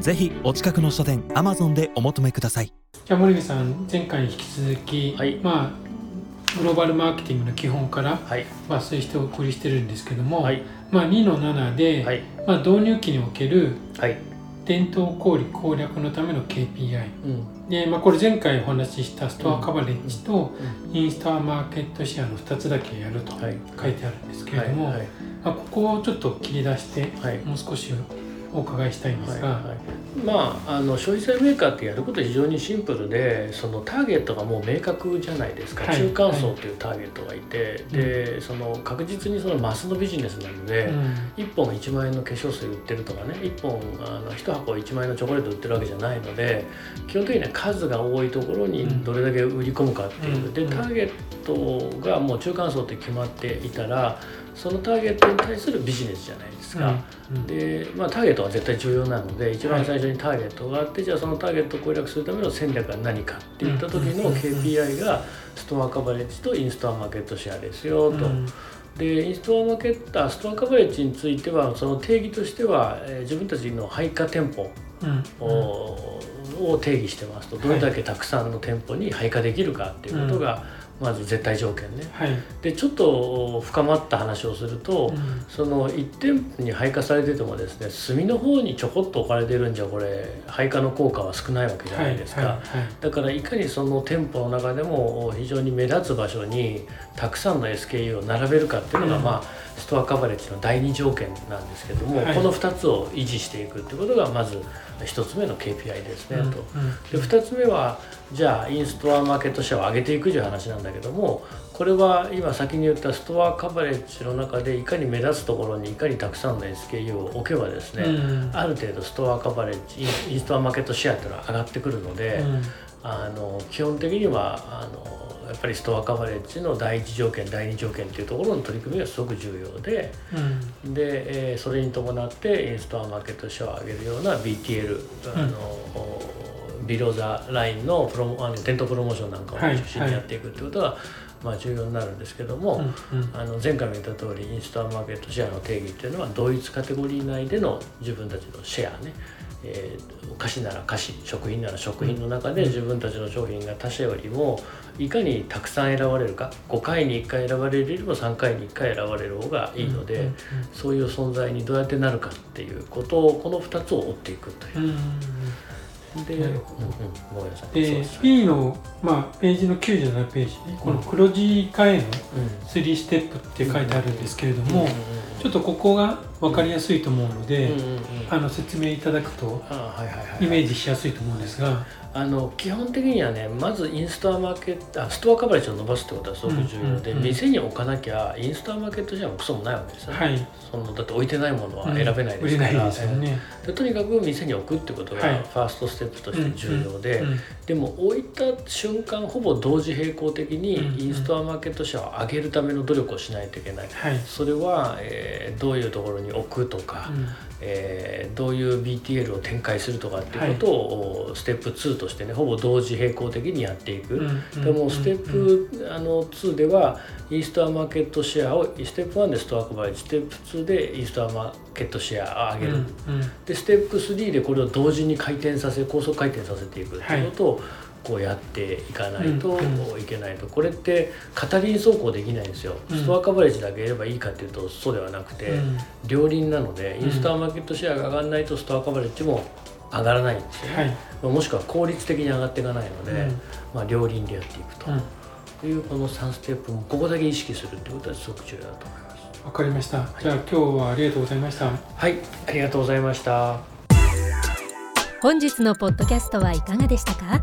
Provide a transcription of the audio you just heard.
ぜひお近くの書店アマゾンでお求めください。じゃあ森部さん前回に引き続き、はい。まあグローバルマーケティングの基本からはい。抜粋してお送りしてるんですけども、はい。まあ、2の7で、はい。まあ、導入期におけるはい。伝統小売攻略のための KPI うん。で、まあ、これ前回お話ししたストアカバレッジとインスタマーケットシェアの2つだけやるとはい。書いてあるんですけれども、まあ、ここをちょっと切り出してはい。もう少しお伺いしたいんですが、はい。はいまああの消費財メーカーってやること非常にシンプルでそのターゲットがもう明確じゃないですか、はい。中間層というターゲットがいて、でその確実にそのマスのビジネスなので、うん。1本1万円の化粧水売ってるとかね1本あの1箱1万円のチョコレート売ってるわけじゃないので基本的には数が多いところにどれだけ売り込むかっていう、うん。でターゲットがもう中間層って決まっていたらそのターゲットに対するビジネスじゃないですか。うん。でまあ、ターゲットは絶対重要なので一番最初にターゲットがあって、じゃあそのターゲットを攻略するための戦略は何かっていった時のうん KPI がストアカバレッジとインストアマーケットシェアですよと。うん。でインストアマーケットあストアカバレッジについてはその定義としては、えー自分たちの配下店舗を定義してますと。どれだけたくさんの店舗に配下できるかっていうことが、まず絶対条件ね。はい、でちょっと深まった話をすると、うん。その1店舗に配下されててもですね隅の方にちょこっと置かれてるんじゃこれ配下の効果は少ないわけじゃないですか、はいはいだからいかにその店舗の中でも非常に目立つ場所にたくさんの SKU を並べるかっていうのが、うん。まあストアカバレッジの第二条件なんですけども、はい。この2つを維持していくっていうことがまず1つ目の KPI ですね、うんと。で2つ目はじゃあインストアマーケットシェアを上げていくという話なんだけどもこれは今先に言ったストアカバレッジの中でいかに目立つところにいかにたくさんの SKU を置けばですね、うん。ある程度ストアカバレッジインストアマーケットシェアっていうのは上がってくるので、うん。あの基本的にはあのやっぱりストアカバレッジの第一条件第二条件っていうところの取り組みがすごく重要でうん。で、えーそれに伴ってインストアマーケットシェアを上げるような BTL あの、ビローザラインのプロモあの店頭プロモーションなんかをはい中心にやっていくってことは、まあ、重要になるんですけども、うんうん。あの前回も言った通りインストアマーケットシェアの定義っていうのは同一カテゴリー内での自分たちのシェアね、えー菓子なら菓子食品なら食品の中で自分たちの商品が他社よりもいかにたくさん選ばれるか5回に1回選ばれるよりも3回に1回選ばれる方がいいので、そういう存在にどうやってなるかっていうことをこの2つを追っていくという。うんうんで、うんうん。ほごめんなさい。そうでです B の、まあ、ページの97ページ。にこの黒字化へのうん。3ステップって書いてあるんですけれども、ちょっとここが分かりやすいと思うので、うんうんうん。あの説明いただくとイメージしやすいと思うんですが、あの基本的にはねまずインストアマーケットあストアカバレッジを伸ばすってことはすごく重要で、うんうんうん店に置かなきゃインストアマーケットじゃクソもないわけですよね、はい、そのだって置いてないものは選べないですから、売れないですよね。でとにかく店に置くってことがはい。ファーストステップとして重要で、うんでも置いた瞬間ほぼ同時並行的にうんうんインストアマーケットシェアを上げるための努力をしないといけない、はい。それは、えーどういうところに置くとか、うん。えーどういう BTL を展開するとかっていうことを、ステップ2としてねほぼ同時並行的にやっていく、うんでもステップ、あの2ではインストアマーケットシェアをステップ1でストアカバレッジステップ2でインストアマーケットシェアを上げる、うんでステップ3でこれを同時に回転させ高速回転させていくっていうことを、こうやっていかないとうんいけないと、これって片輪走行できないんですよ、うん。ストアカバレッジだけやればいいかっていうとそうではなくて、うん。両輪なのでうん。インストアマーケットシェアが上がらないとストアカバレッジも上がらないんですよね、もしくは効率的に上がっていかないので、うん。まあ、両輪でやっていくと。うん。いうこの3ステップもここだけ意識するってことはすごく重要だと思います。わかりました。じゃあ今日はありがとうございました。はい。ありがとうございました。本日のポッドキャストはいかがでしたか？